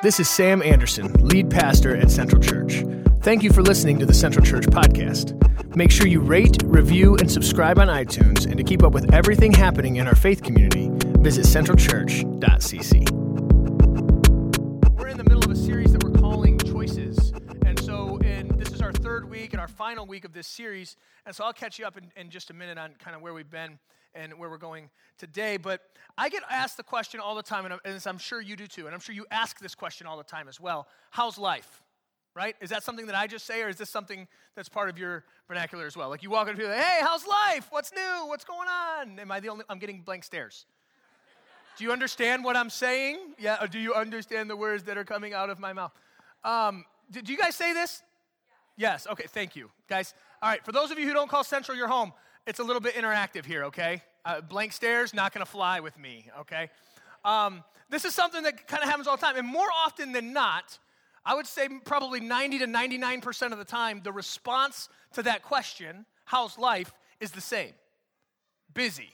This is Sam Anderson, lead pastor at Central Church. Thank you for listening to the Central Church podcast. Make sure you rate, review, and subscribe on iTunes. And to keep up with everything happening in our faith community, visit centralchurch.cc. We're in the middle of a series that we're calling Choices. And so, and this is our third week and our final week of this series. And so I'll catch you up in, in just a minute on kind of where we've been and where we're going today. But I get asked the question all the time, and I'm, I'm sure you do too, and I'm sure you ask this question all the time as well How's life? Right? Is that something that I just say, or is this something that's part of your vernacular as well? Like you walk into people, like, hey, how's life? What's new? What's going on? Am I the only? I'm getting blank stares. Do you understand what I'm saying? Yeah. Or do you understand the words that are coming out of my mouth? Um, do, do you guys say this? Yes. Okay. Thank you, guys. All right. For those of you who don't call Central your home, it's a little bit interactive here, okay? Uh, blank stares, not gonna fly with me, okay? Um, this is something that kind of happens all the time. And more often than not, I would say probably 90 to 99% of the time, the response to that question, how's life, is the same busy,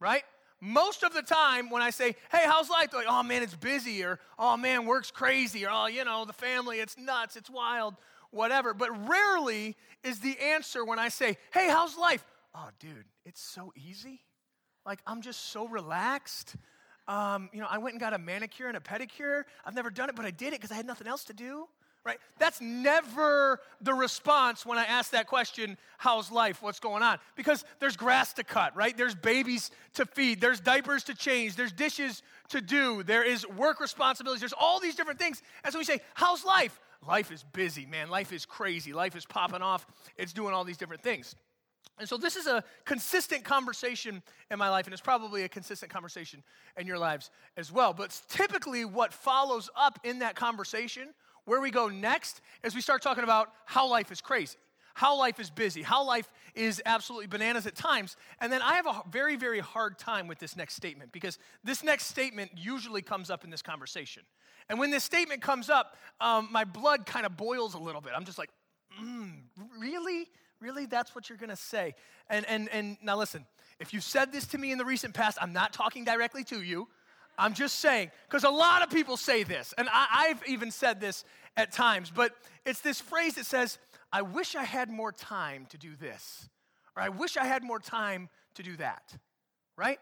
right? Most of the time, when I say, hey, how's life? They're like, oh man, it's busy, or oh man, work's crazy, or oh, you know, the family, it's nuts, it's wild, whatever. But rarely is the answer when I say, hey, how's life? Oh, dude, it's so easy. Like, I'm just so relaxed. Um, you know, I went and got a manicure and a pedicure. I've never done it, but I did it because I had nothing else to do. Right? That's never the response when I ask that question, how's life? What's going on? Because there's grass to cut, right? There's babies to feed, there's diapers to change, there's dishes to do, there is work responsibilities, there's all these different things. And so we say, how's life? Life is busy, man. Life is crazy. Life is popping off. It's doing all these different things. And so, this is a consistent conversation in my life, and it's probably a consistent conversation in your lives as well. But typically, what follows up in that conversation, where we go next, is we start talking about how life is crazy, how life is busy, how life is absolutely bananas at times. And then I have a very, very hard time with this next statement because this next statement usually comes up in this conversation. And when this statement comes up, um, my blood kind of boils a little bit. I'm just like, mm, really? Really? That's what you're to say? And, and, and now listen, if you said this to me in the recent past, I'm not talking directly to you. I'm just saying, because a lot of people say this, and I, have even said this at times, but it's this phrase that says, I wish I had more time to do this, or I wish I had more time to do that, right?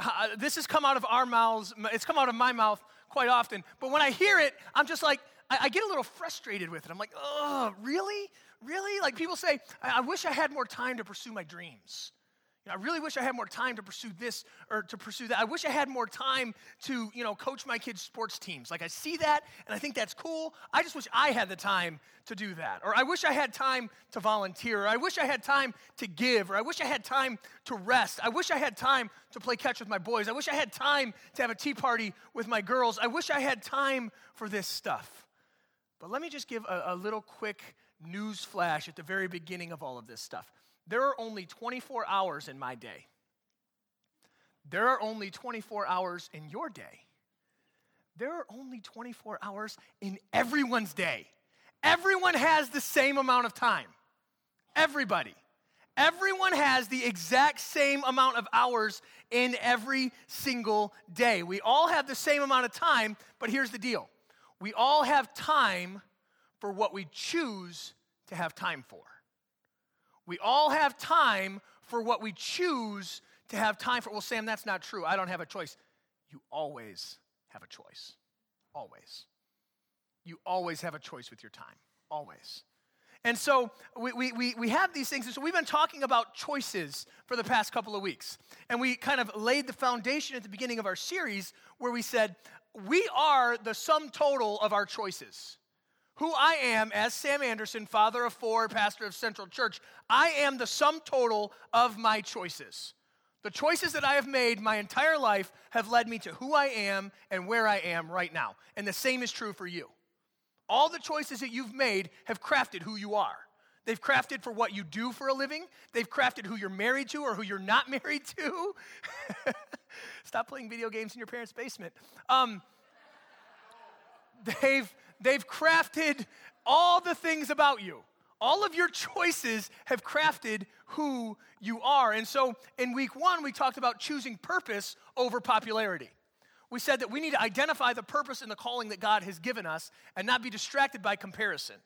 Uh, this has come out of our mouths, it's come out of my mouth quite often, but when I hear it, I'm just like, I, I get a little frustrated with it. I'm like, oh, really? Really? Like people say, I, I wish I had more time to pursue my dreams. You know, I really wish I had more time to pursue this or to pursue that. I wish I had more time to, you know, coach my kids' sports teams. Like I see that and I think that's cool. I just wish I had the time to do that. Or I wish I had time to volunteer. Or I wish I had time to give. Or I wish I had time to rest. I wish I had time to play catch with my boys. I wish I had time to have a tea party with my girls. I wish I had time for this stuff. But let me just give a, a little quick news flash at the very beginning of all of this stuff. There are only 24 hours in my day. There are only 24 hours in your day. There are only 24 hours in everyone's day. Everyone has the same amount of time. Everybody. Everyone has the exact same amount of hours in every single day. We all have the same amount of time, but here's the deal we all have time for what we choose to have time for. We all have time for what we choose to have time for. Well, Sam, that's not true. I don't have a choice. You always have a choice. Always. You always have a choice with your time. Always. And so we, we, we have these things. And so we've been talking about choices for the past couple of weeks. And we kind of laid the foundation at the beginning of our series where we said, we are the sum total of our choices. Who I am as Sam Anderson, father of four, pastor of Central Church, I am the sum total of my choices. The choices that I have made my entire life have led me to who I am and where I am right now. And the same is true for you. All the choices that you've made have crafted who you are. They've crafted for what you do for a living. They've crafted who you're married to or who you're not married to. Stop playing video games in your parents' basement. Um, they've, they've crafted all the things about you. All of your choices have crafted who you are. And so in week one, we talked about choosing purpose over popularity. we said that we need to identify the purpose and the calling that God has given us and not be distracted by comparison.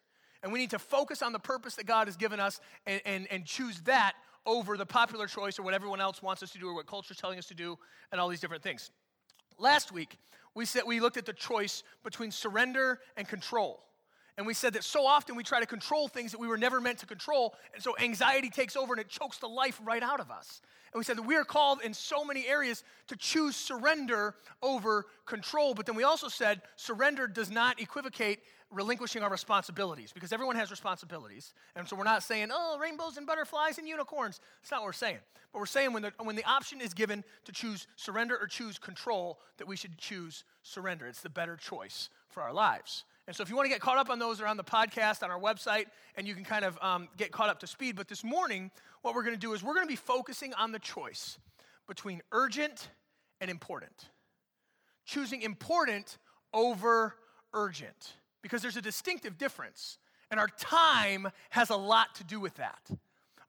And we need to focus on the purpose that God has given us and, and, and choose that over the popular choice or what everyone else wants us to do or what culture is telling us to do and all these different things. Last week, we said we looked at the choice between surrender and control. And we said that so often we try to control things that we were never meant to control. And so anxiety takes over and it chokes the life right out of us. And we said that we are called in so many areas to choose surrender over control. But then we also said surrender does not equivocate relinquishing our responsibilities because everyone has responsibilities. And so we're not saying, oh, rainbows and butterflies and unicorns. That's not what we're saying. But we're saying when the, when the option is given to choose surrender or choose control, that we should choose surrender. It's the better choice for our lives. And so if you want to get caught up on those, they're on the podcast, on our website, and you can kind of um, get caught up to speed. But this morning, what we're going to do is we're going to be focusing on the choice between urgent and important. Choosing important over urgent because there's a distinctive difference. And our time has a lot to do with that.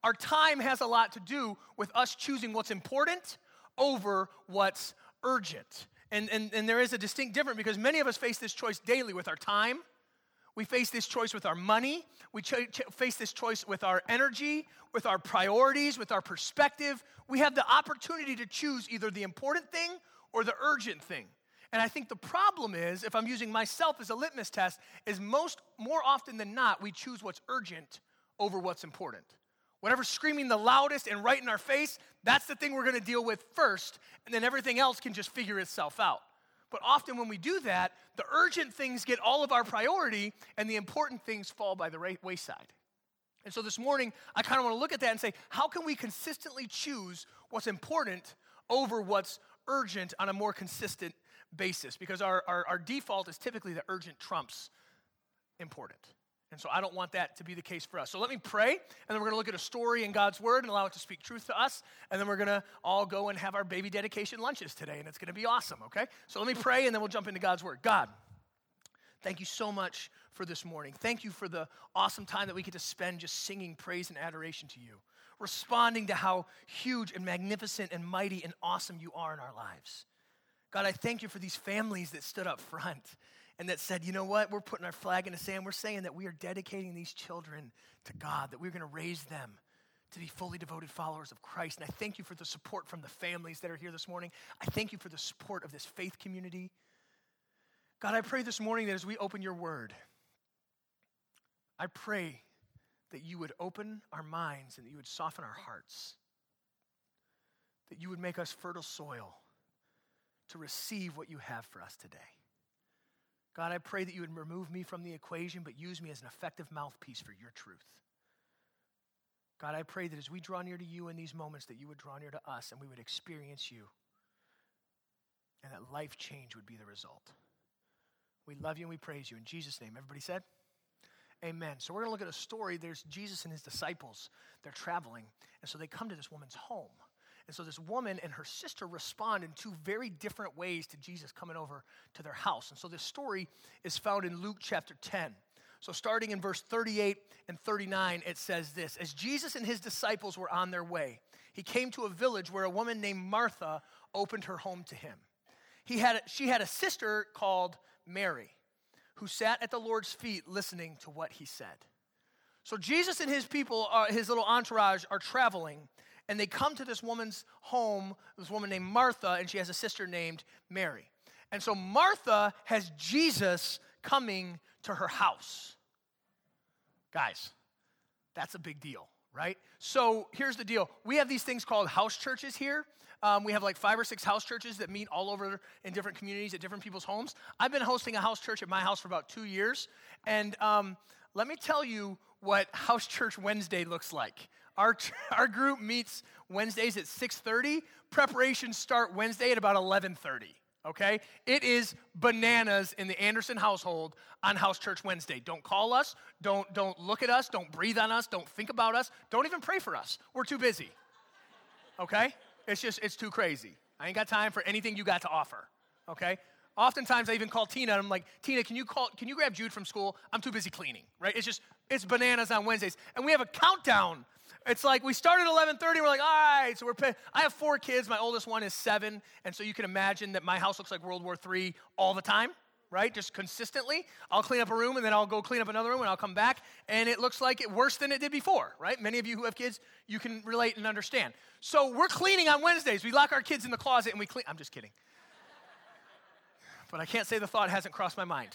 Our time has a lot to do with us choosing what's important over what's urgent. And, and, and there is a distinct difference because many of us face this choice daily with our time. We face this choice with our money. We ch- face this choice with our energy, with our priorities, with our perspective. We have the opportunity to choose either the important thing or the urgent thing. And I think the problem is, if I'm using myself as a litmus test, is most more often than not, we choose what's urgent over what's important. Whatever's screaming the loudest and right in our face, that's the thing we're gonna deal with first, and then everything else can just figure itself out. But often when we do that, the urgent things get all of our priority, and the important things fall by the wayside. And so this morning, I kind of want to look at that and say, how can we consistently choose what's important over what's urgent on a more consistent basis? Because our, our, our default is typically the urgent trumps important. And so I don't want that to be the case for us. So let me pray, and then we're going to look at a story in God's Word and allow it to speak truth to us. And then we're going to all go and have our baby dedication lunches today, and it's going to be awesome, okay? So let me pray, and then we'll jump into God's Word. God, thank you so much for this morning. Thank you for the awesome time that we get to spend just singing praise and adoration to you, responding to how huge and magnificent and mighty and awesome you are in our lives. God, I thank you for these families that stood up front and that said, you know what, we're putting our flag in the sand. We're saying that we are dedicating these children to God, that we're going to raise them to be fully devoted followers of Christ. And I thank you for the support from the families that are here this morning. I thank you for the support of this faith community. God, I pray this morning that as we open your word, I pray that you would open our minds and that you would soften our hearts, that you would make us fertile soil to receive what you have for us today. God, I pray that you would remove me from the equation, but use me as an effective mouthpiece for your truth. God, I pray that as we draw near to you in these moments, that you would draw near to us and we would experience you, and that life change would be the result. We love you and we praise you. In Jesus' name, everybody said? Amen. So we're going to look at a story. There's Jesus and his disciples. They're traveling, and so they come to this woman's home. And so this woman and her sister respond in two very different ways to Jesus coming over to their house. And so this story is found in Luke chapter 10. So starting in verse 38 and 39, it says this As Jesus and his disciples were on their way, he came to a village where a woman named Martha opened her home to him. He had, she had a sister called Mary who sat at the Lord's feet listening to what he said. So Jesus and his people, uh, his little entourage, are traveling and they come to this woman's home, this woman named Martha, and she has a sister named Mary. And so Martha has Jesus coming to her house. Guys, that's a big deal, right? So here's the deal we have these things called house churches here. Um, we have like five or six house churches that meet all over in different communities at different people's homes. I've been hosting a house church at my house for about two years. And um, let me tell you what House Church Wednesday looks like. Our, our group meets Wednesdays at 6.30. Preparations start Wednesday at about 11.30, okay? It is bananas in the Anderson household on House Church Wednesday. Don't call us. Don't, don't look at us. Don't breathe on us. Don't think about us. Don't even pray for us. We're too busy, okay? It's just, it's too crazy. I ain't got time for anything you got to offer, okay? Oftentimes I even call Tina and I'm like, Tina, can you call, can you grab Jude from school? I'm too busy cleaning, right? It's just, it's bananas on Wednesdays. And we have a countdown It's like we started at 11:30. We're like, all right. So we're. Pay- I have four kids. My oldest one is seven, and so you can imagine that my house looks like World War III all the time, right? Just consistently. I'll clean up a room, and then I'll go clean up another room, and I'll come back, and it looks like it worse than it did before, right? Many of you who have kids, you can relate and understand. So we're cleaning on Wednesdays. We lock our kids in the closet, and we clean. I'm just kidding. but I can't say the thought hasn't crossed my mind.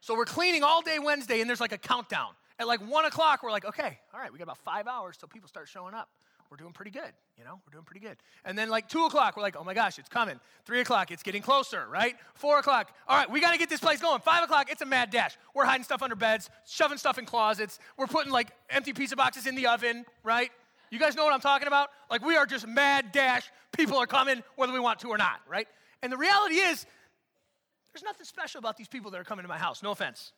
So we're cleaning all day Wednesday, and there's like a countdown. At like one o'clock, we're like, okay, all right, we got about five hours till people start showing up. We're doing pretty good, you know, we're doing pretty good. And then like two o'clock, we're like, oh my gosh, it's coming. Three o'clock, it's getting closer, right? Four o'clock, all right, we got to get this place going. Five o'clock, it's a mad dash. We're hiding stuff under beds, shoving stuff in closets. We're putting like empty pizza boxes in the oven, right? You guys know what I'm talking about? Like we are just mad dash. People are coming whether we want to or not, right? And the reality is, there's nothing special about these people that are coming to my house. No offense.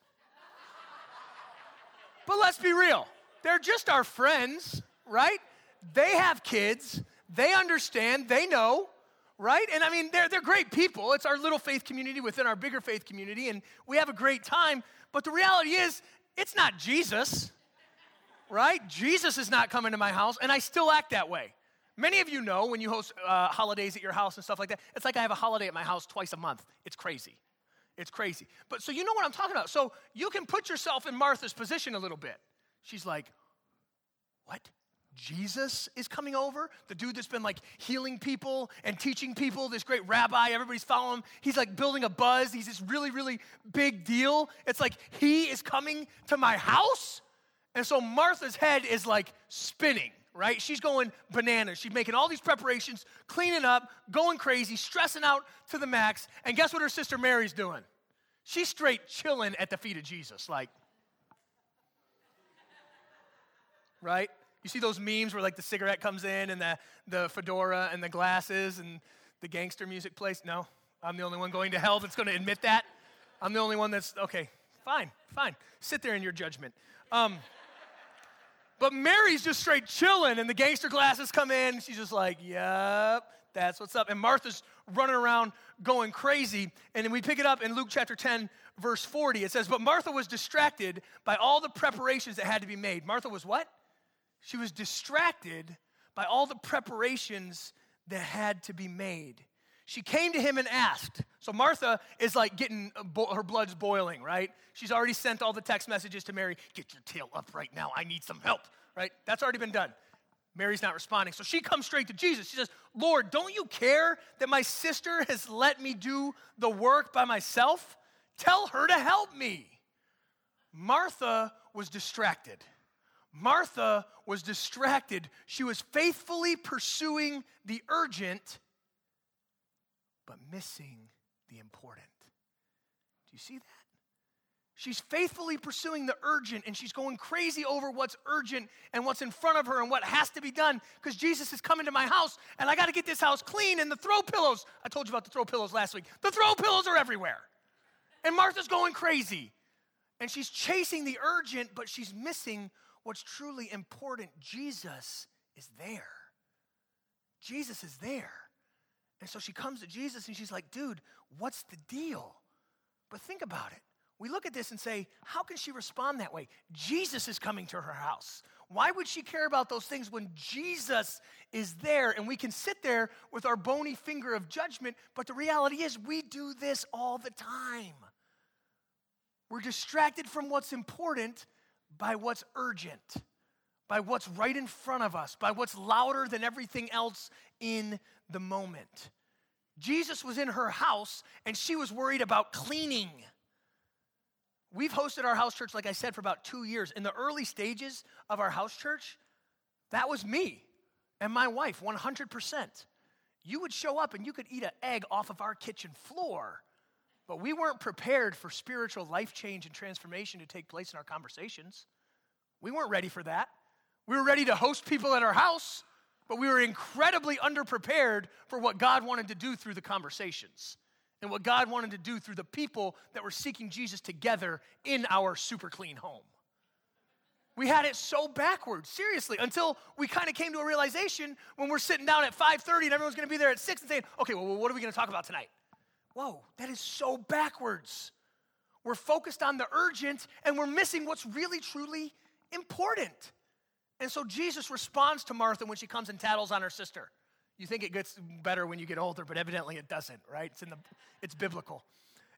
But let's be real. They're just our friends, right? They have kids. They understand. They know, right? And I mean, they're, they're great people. It's our little faith community within our bigger faith community, and we have a great time. But the reality is, it's not Jesus, right? Jesus is not coming to my house, and I still act that way. Many of you know when you host uh, holidays at your house and stuff like that, it's like I have a holiday at my house twice a month. It's crazy. It's crazy. But so you know what I'm talking about. So you can put yourself in Martha's position a little bit. She's like, What? Jesus is coming over? The dude that's been like healing people and teaching people, this great rabbi, everybody's following him. He's like building a buzz. He's this really, really big deal. It's like he is coming to my house? And so Martha's head is like spinning right? She's going bananas. She's making all these preparations, cleaning up, going crazy, stressing out to the max. And guess what her sister Mary's doing? She's straight chilling at the feet of Jesus, like, right? You see those memes where like the cigarette comes in and the, the fedora and the glasses and the gangster music plays? No, I'm the only one going to hell that's going to admit that. I'm the only one that's, okay, fine, fine. Sit there in your judgment. Um, but Mary's just straight chilling, and the gangster glasses come in, she's just like, yep, that's what's up. And Martha's running around going crazy. And then we pick it up in Luke chapter 10, verse 40. It says, But Martha was distracted by all the preparations that had to be made. Martha was what? She was distracted by all the preparations that had to be made. She came to him and asked. So Martha is like getting uh, her blood's boiling, right? She's already sent all the text messages to Mary. Get your tail up right now. I need some help, right? That's already been done. Mary's not responding. So she comes straight to Jesus. She says, Lord, don't you care that my sister has let me do the work by myself? Tell her to help me. Martha was distracted. Martha was distracted. She was faithfully pursuing the urgent, but missing the important. Do you see that? She's faithfully pursuing the urgent and she's going crazy over what's urgent and what's in front of her and what has to be done because Jesus is coming to my house and I got to get this house clean and the throw pillows. I told you about the throw pillows last week. The throw pillows are everywhere. And Martha's going crazy. And she's chasing the urgent, but she's missing what's truly important. Jesus is there. Jesus is there. And so she comes to Jesus and she's like, dude, what's the deal? But think about it we look at this and say, how can she respond that way? Jesus is coming to her house. Why would she care about those things when Jesus is there? And we can sit there with our bony finger of judgment, but the reality is we do this all the time. We're distracted from what's important by what's urgent, by what's right in front of us, by what's louder than everything else in the moment. Jesus was in her house and she was worried about cleaning. We've hosted our house church, like I said, for about two years. In the early stages of our house church, that was me and my wife, 100%. You would show up and you could eat an egg off of our kitchen floor, but we weren't prepared for spiritual life change and transformation to take place in our conversations. We weren't ready for that. We were ready to host people at our house, but we were incredibly underprepared for what God wanted to do through the conversations and what God wanted to do through the people that were seeking Jesus together in our super clean home. We had it so backwards, seriously, until we kind of came to a realization when we're sitting down at 5:30 and everyone's going to be there at 6 and saying, "Okay, well what are we going to talk about tonight?" Whoa, that is so backwards. We're focused on the urgent and we're missing what's really truly important. And so Jesus responds to Martha when she comes and tattles on her sister. You think it gets better when you get older, but evidently it doesn't, right? It's in the it's biblical.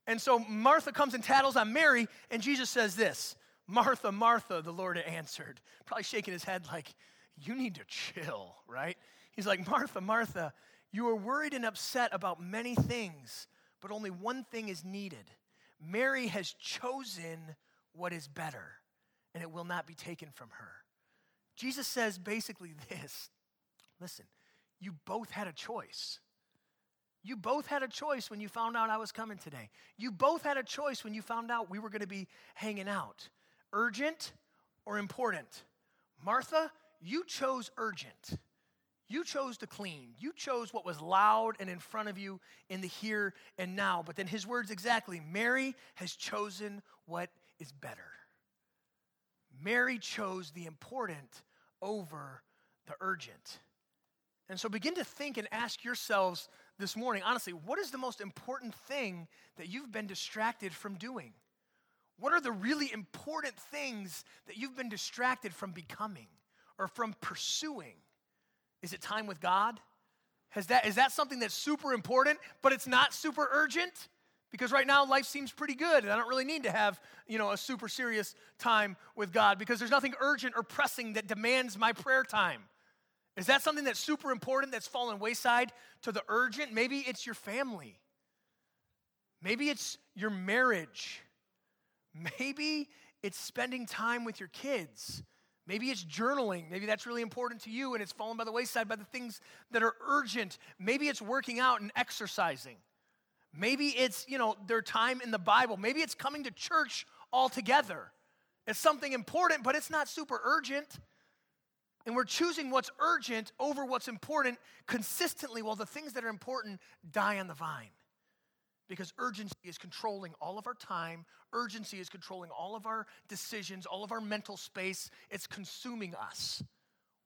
And so Martha comes and tattles on Mary, and Jesus says this Martha, Martha, the Lord answered. Probably shaking his head like, You need to chill, right? He's like, Martha, Martha, you are worried and upset about many things, but only one thing is needed. Mary has chosen what is better, and it will not be taken from her. Jesus says basically this listen, you both had a choice. You both had a choice when you found out I was coming today. You both had a choice when you found out we were going to be hanging out. Urgent or important? Martha, you chose urgent. You chose to clean. You chose what was loud and in front of you in the here and now. But then his words exactly Mary has chosen what is better. Mary chose the important over the urgent. And so begin to think and ask yourselves this morning honestly, what is the most important thing that you've been distracted from doing? What are the really important things that you've been distracted from becoming or from pursuing? Is it time with God? Has that, is that something that's super important, but it's not super urgent? Because right now life seems pretty good and I don't really need to have, you know, a super serious time with God because there's nothing urgent or pressing that demands my prayer time. Is that something that's super important that's fallen wayside to the urgent? Maybe it's your family. Maybe it's your marriage. Maybe it's spending time with your kids. Maybe it's journaling. Maybe that's really important to you and it's fallen by the wayside by the things that are urgent. Maybe it's working out and exercising. Maybe it's, you know, their time in the Bible. Maybe it's coming to church altogether. It's something important, but it's not super urgent. And we're choosing what's urgent over what's important consistently while the things that are important die on the vine. Because urgency is controlling all of our time, urgency is controlling all of our decisions, all of our mental space. It's consuming us.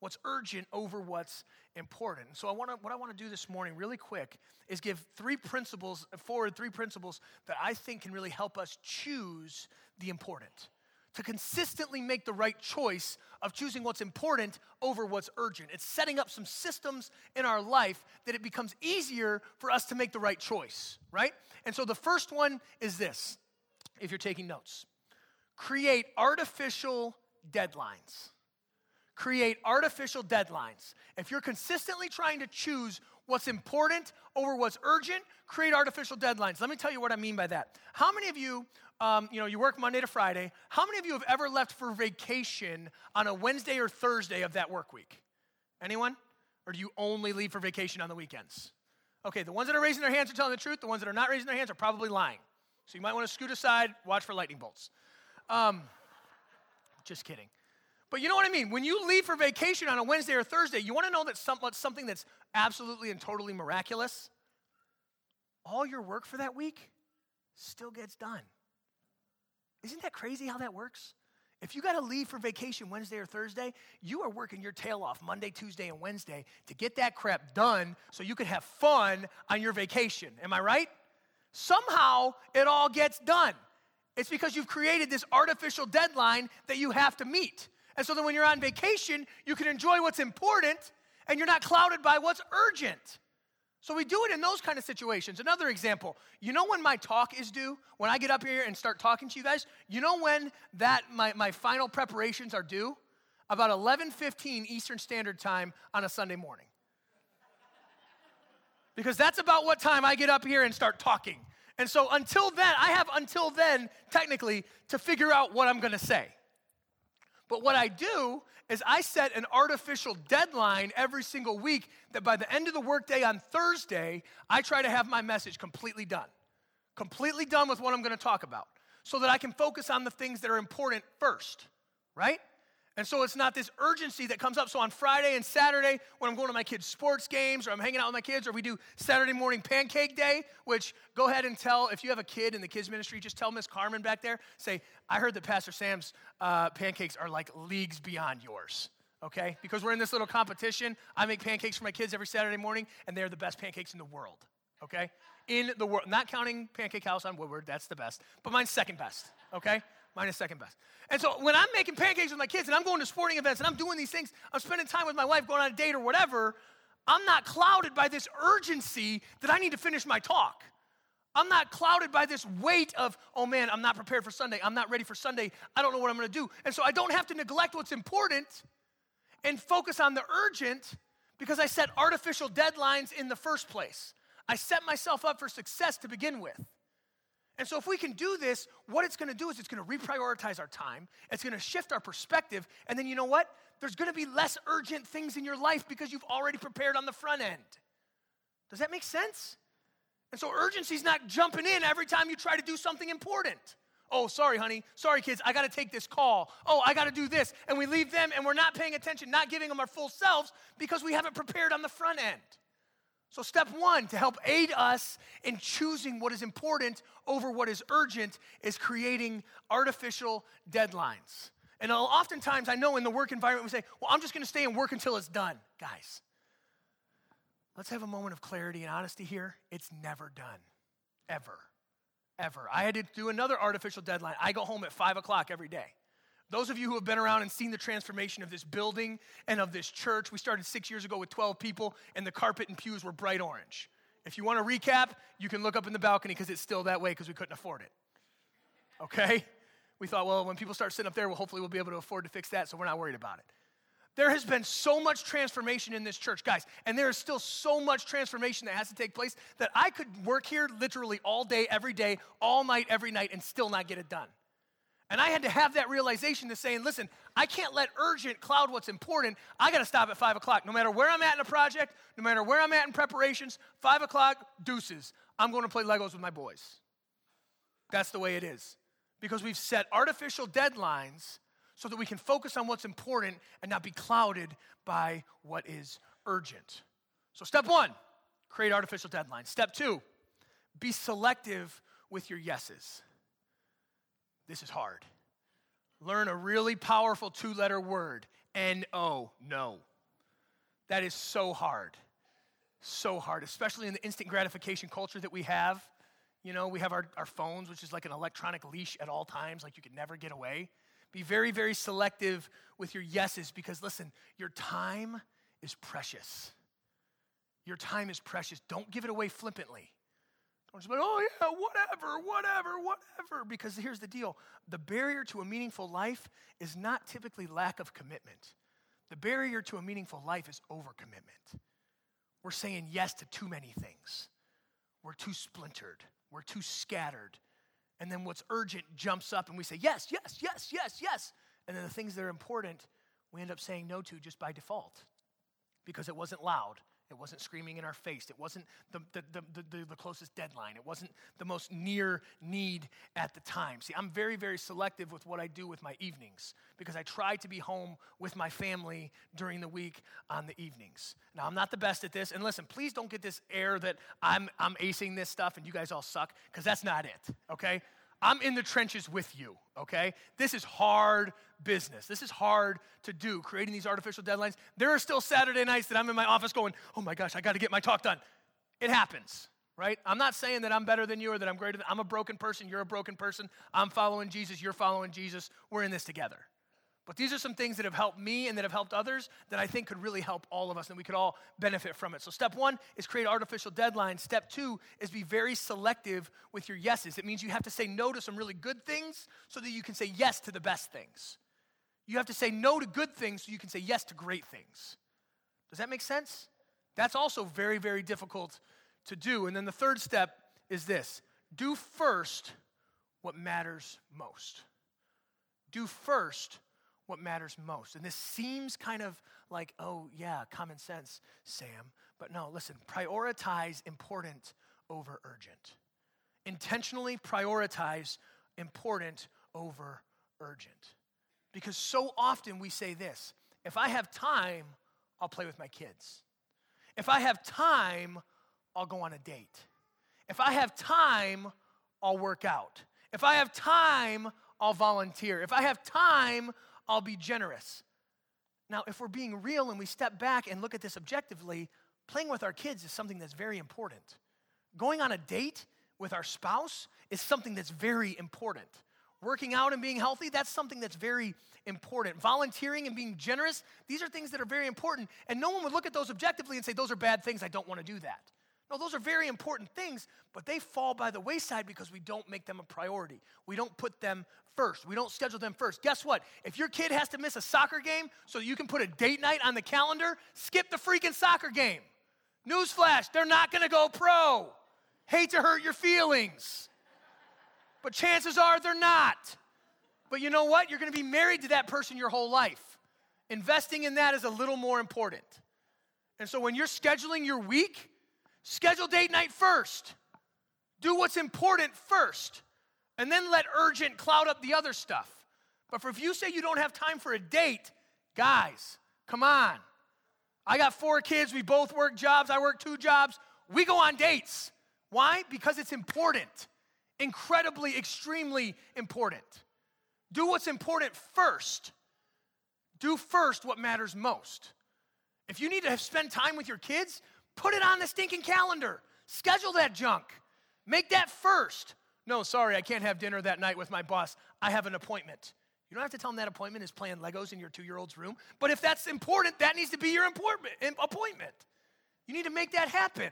What's urgent over what's important. So I want to what I want to do this morning really quick is give three principles forward three principles that I think can really help us choose the important to consistently make the right choice of choosing what's important over what's urgent. It's setting up some systems in our life that it becomes easier for us to make the right choice, right? And so the first one is this if you're taking notes create artificial deadlines. Create artificial deadlines. If you're consistently trying to choose what's important over what's urgent, create artificial deadlines. Let me tell you what I mean by that. How many of you um, you know, you work Monday to Friday. How many of you have ever left for vacation on a Wednesday or Thursday of that work week? Anyone? Or do you only leave for vacation on the weekends? Okay, the ones that are raising their hands are telling the truth. The ones that are not raising their hands are probably lying. So you might want to scoot aside, watch for lightning bolts. Um, just kidding. But you know what I mean? When you leave for vacation on a Wednesday or Thursday, you want to know that some, something that's absolutely and totally miraculous? All your work for that week still gets done. Isn't that crazy how that works? If you got to leave for vacation Wednesday or Thursday, you are working your tail off Monday, Tuesday, and Wednesday to get that crap done so you could have fun on your vacation. Am I right? Somehow it all gets done. It's because you've created this artificial deadline that you have to meet. And so then when you're on vacation, you can enjoy what's important and you're not clouded by what's urgent. So we do it in those kind of situations. Another example, you know when my talk is due? When I get up here and start talking to you guys, you know when that my, my final preparations are due? About 11:15 Eastern Standard Time on a Sunday morning. Because that's about what time I get up here and start talking. And so until then, I have until then, technically, to figure out what I'm gonna say. But what I do is I set an artificial deadline every single week that by the end of the workday on Thursday, I try to have my message completely done. Completely done with what I'm going to talk about so that I can focus on the things that are important first, right? And so it's not this urgency that comes up. So on Friday and Saturday, when I'm going to my kids' sports games or I'm hanging out with my kids, or we do Saturday morning pancake day, which go ahead and tell, if you have a kid in the kids' ministry, just tell Miss Carmen back there, say, I heard that Pastor Sam's uh, pancakes are like leagues beyond yours, okay? Because we're in this little competition. I make pancakes for my kids every Saturday morning, and they're the best pancakes in the world, okay? In the world, not counting Pancake House on Woodward, that's the best, but mine's second best, okay? Mine is second best. And so when I'm making pancakes with my kids and I'm going to sporting events and I'm doing these things, I'm spending time with my wife, going on a date or whatever, I'm not clouded by this urgency that I need to finish my talk. I'm not clouded by this weight of, oh man, I'm not prepared for Sunday. I'm not ready for Sunday. I don't know what I'm going to do. And so I don't have to neglect what's important and focus on the urgent because I set artificial deadlines in the first place. I set myself up for success to begin with. And so, if we can do this, what it's gonna do is it's gonna reprioritize our time, it's gonna shift our perspective, and then you know what? There's gonna be less urgent things in your life because you've already prepared on the front end. Does that make sense? And so, urgency is not jumping in every time you try to do something important. Oh, sorry, honey. Sorry, kids. I got to take this call. Oh, I got to do this. And we leave them and we're not paying attention, not giving them our full selves because we haven't prepared on the front end. So, step one to help aid us in choosing what is important over what is urgent is creating artificial deadlines. And oftentimes, I know in the work environment, we say, Well, I'm just going to stay and work until it's done. Guys, let's have a moment of clarity and honesty here. It's never done, ever, ever. I had to do another artificial deadline. I go home at five o'clock every day. Those of you who have been around and seen the transformation of this building and of this church, we started six years ago with 12 people, and the carpet and pews were bright orange. If you want to recap, you can look up in the balcony because it's still that way because we couldn't afford it. Okay? We thought, well, when people start sitting up there, well, hopefully we'll be able to afford to fix that, so we're not worried about it. There has been so much transformation in this church, guys, and there is still so much transformation that has to take place that I could work here literally all day, every day, all night, every night, and still not get it done. And I had to have that realization to saying, listen, I can't let urgent cloud what's important. I got to stop at five o'clock. No matter where I'm at in a project, no matter where I'm at in preparations, five o'clock, deuces. I'm going to play Legos with my boys. That's the way it is. Because we've set artificial deadlines so that we can focus on what's important and not be clouded by what is urgent. So, step one, create artificial deadlines. Step two, be selective with your yeses. This is hard. Learn a really powerful two letter word N O, no. That is so hard. So hard, especially in the instant gratification culture that we have. You know, we have our, our phones, which is like an electronic leash at all times, like you could never get away. Be very, very selective with your yeses because listen, your time is precious. Your time is precious. Don't give it away flippantly. Don't just be, oh yeah, whatever, whatever, whatever. Because here's the deal the barrier to a meaningful life is not typically lack of commitment. The barrier to a meaningful life is overcommitment. We're saying yes to too many things. We're too splintered. We're too scattered. And then what's urgent jumps up and we say, yes, yes, yes, yes, yes. And then the things that are important, we end up saying no to just by default because it wasn't loud it wasn't screaming in our face. It wasn't the, the, the, the, closest deadline. It wasn't the most near need at the time. See, I'm very, very selective with what I do with my evenings because I try to be home with my family during the week on the evenings. Now, I'm not the best at this. And listen, please don't get this air that I'm, I'm acing this stuff and you guys all suck because that's not it, okay? I'm in the trenches with you, okay? This is hard business. This is hard to do, creating these artificial deadlines. There are still Saturday nights that I'm in my office going, oh my gosh, I got to get my talk done. It happens, right? I'm not saying that I'm better than you or that I'm greater than I'm a broken person, you're a broken person. I'm following Jesus, you're following Jesus. We're in this together. But these are some things that have helped me and that have helped others that I think could really help all of us and we could all benefit from it. So, step one is create artificial deadlines. Step two is be very selective with your yeses. It means you have to say no to some really good things so that you can say yes to the best things. You have to say no to good things so you can say yes to great things. Does that make sense? That's also very, very difficult to do. And then the third step is this do first what matters most. Do first what matters most. And this seems kind of like, oh, yeah, common sense, Sam. But no, listen, prioritize important over urgent. Intentionally prioritize important over urgent. Because so often we say this if I have time, I'll play with my kids. If I have time, I'll go on a date. If I have time, I'll work out. If I have time, I'll volunteer. If I have time, I'll be generous. Now, if we're being real and we step back and look at this objectively, playing with our kids is something that's very important. Going on a date with our spouse is something that's very important. Working out and being healthy, that's something that's very important. Volunteering and being generous, these are things that are very important. And no one would look at those objectively and say, those are bad things, I don't want to do that. No, those are very important things, but they fall by the wayside because we don't make them a priority. We don't put them first. We don't schedule them first. Guess what? If your kid has to miss a soccer game so you can put a date night on the calendar, skip the freaking soccer game. Newsflash, they're not gonna go pro. Hate to hurt your feelings, but chances are they're not. But you know what? You're gonna be married to that person your whole life. Investing in that is a little more important. And so when you're scheduling your week, schedule date night first. Do what's important first, and then let urgent cloud up the other stuff. But for if you say you don't have time for a date, guys, come on. I got four kids. We both work jobs. I work two jobs. We go on dates. Why? Because it's important. Incredibly, extremely important. Do what's important first. Do first what matters most. If you need to spend time with your kids, put it on the stinking calendar. Schedule that junk. Make that first. No, sorry, I can't have dinner that night with my boss. I have an appointment. You don't have to tell them that appointment is playing Legos in your two year old's room. But if that's important, that needs to be your appointment. You need to make that happen.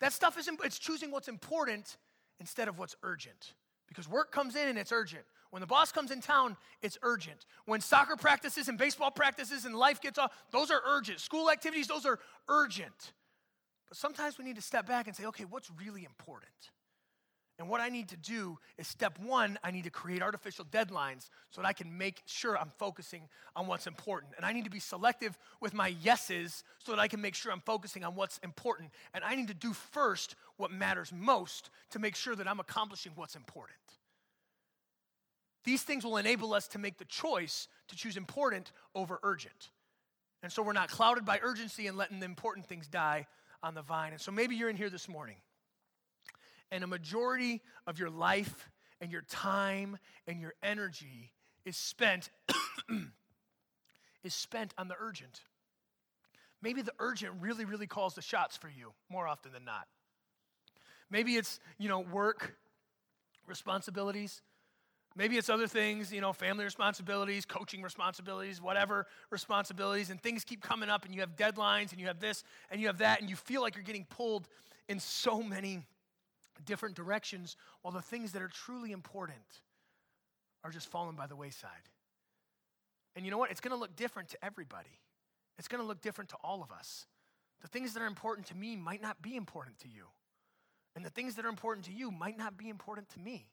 That stuff is it's choosing what's important instead of what's urgent. Because work comes in and it's urgent. When the boss comes in town, it's urgent. When soccer practices and baseball practices and life gets off, those are urgent. School activities, those are urgent. But sometimes we need to step back and say, okay, what's really important? And what I need to do is step one, I need to create artificial deadlines so that I can make sure I'm focusing on what's important. And I need to be selective with my yeses so that I can make sure I'm focusing on what's important. And I need to do first what matters most to make sure that I'm accomplishing what's important. These things will enable us to make the choice to choose important over urgent. And so we're not clouded by urgency and letting the important things die on the vine. And so maybe you're in here this morning and a majority of your life and your time and your energy is spent is spent on the urgent. Maybe the urgent really really calls the shots for you more often than not. Maybe it's, you know, work responsibilities. Maybe it's other things, you know, family responsibilities, coaching responsibilities, whatever responsibilities, and things keep coming up, and you have deadlines, and you have this, and you have that, and you feel like you're getting pulled in so many different directions while the things that are truly important are just falling by the wayside. And you know what? It's going to look different to everybody. It's going to look different to all of us. The things that are important to me might not be important to you. And the things that are important to you might not be important to me.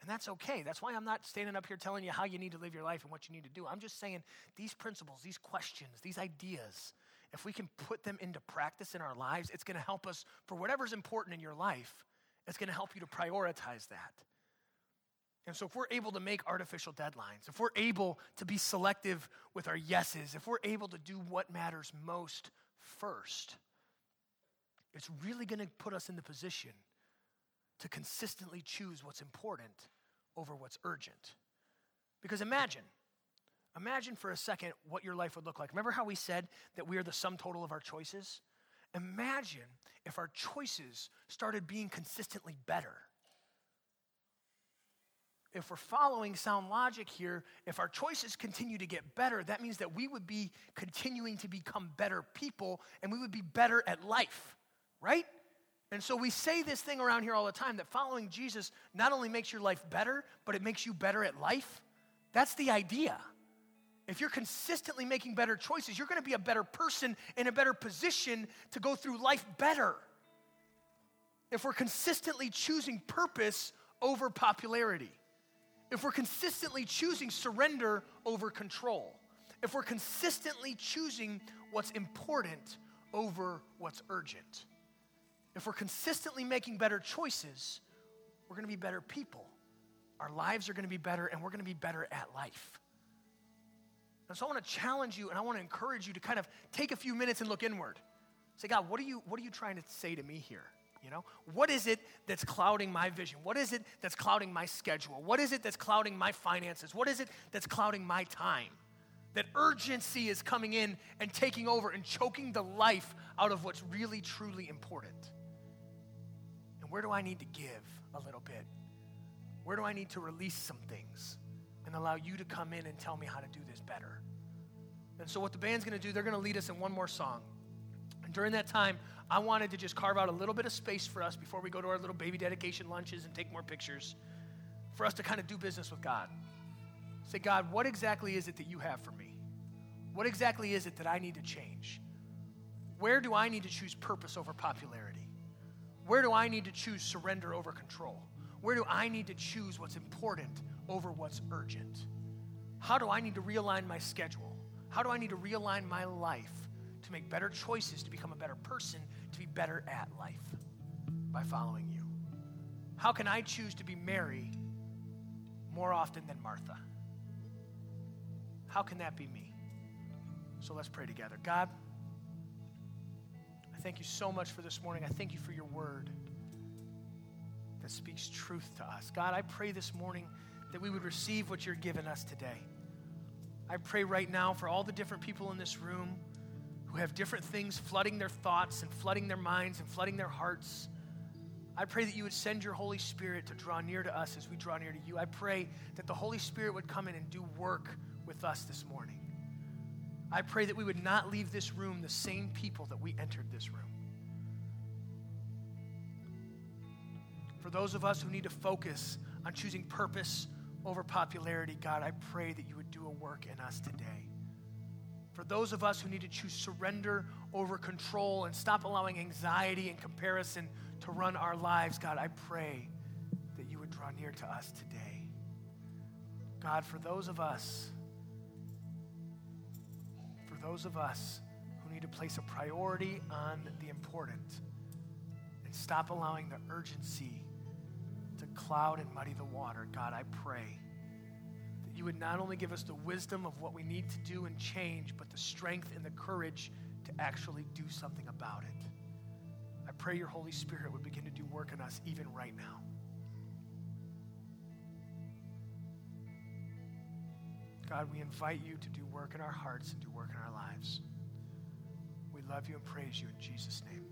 And that's okay. That's why I'm not standing up here telling you how you need to live your life and what you need to do. I'm just saying these principles, these questions, these ideas, if we can put them into practice in our lives, it's going to help us for whatever's important in your life it's going to help you to prioritize that. And so, if we're able to make artificial deadlines, if we're able to be selective with our yeses, if we're able to do what matters most first, it's really going to put us in the position to consistently choose what's important over what's urgent. Because imagine, imagine for a second what your life would look like. Remember how we said that we are the sum total of our choices? Imagine if our choices started being consistently better. If we're following sound logic here, if our choices continue to get better, that means that we would be continuing to become better people and we would be better at life, right? And so we say this thing around here all the time that following Jesus not only makes your life better, but it makes you better at life. That's the idea if you're consistently making better choices, you're going to be a better person in a better position to go through life better. If we're consistently choosing purpose over popularity, if we're consistently choosing surrender over control, if we're consistently choosing what's important over what's urgent, if we're consistently making better choices, we're going to be better people. Our lives are going to be better, and we're going to be better at life. And so I want to challenge you and I want to encourage you to kind of take a few minutes and look inward. Say, God, what are you, what are you trying to say to me here? You know, what is it that's clouding my vision? What is it that's clouding my schedule? What is it that's clouding my finances? What is it that's clouding my time? That urgency is coming in and taking over and choking the life out of what's really, truly important. And where do I need to give a little bit? Where do I need to release some things and allow you to come in and tell me how to do this better? And so, what the band's going to do, they're going to lead us in one more song. And during that time, I wanted to just carve out a little bit of space for us before we go to our little baby dedication lunches and take more pictures, for us to kind of do business with God. Say, God, what exactly is it that you have for me? What exactly is it that I need to change? Where do I need to choose purpose over popularity? Where do I need to choose surrender over control? Where do I need to choose what's important over what's urgent? How do I need to realign my schedule? How do I need to realign my life to make better choices, to become a better person, to be better at life by following you? How can I choose to be Mary more often than Martha? How can that be me? So let's pray together. God, I thank you so much for this morning. I thank you for your word that speaks truth to us. God, I pray this morning that we would receive what you're giving us today. I pray right now for all the different people in this room who have different things flooding their thoughts and flooding their minds and flooding their hearts. I pray that you would send your Holy Spirit to draw near to us as we draw near to you. I pray that the Holy Spirit would come in and do work with us this morning. I pray that we would not leave this room the same people that we entered this room. For those of us who need to focus on choosing purpose over popularity, God, I pray that you would do a work in us today. For those of us who need to choose surrender over control and stop allowing anxiety and comparison to run our lives, God, I pray that you would draw near to us today. God, for those of us, for those of us who need to place a priority on the important and stop allowing the urgency cloud and muddy the water, God, I pray that you would not only give us the wisdom of what we need to do and change, but the strength and the courage to actually do something about it. I pray your Holy Spirit would begin to do work in us even right now. God, we invite you to do work in our hearts and do work in our lives. We love you and praise you in Jesus' name.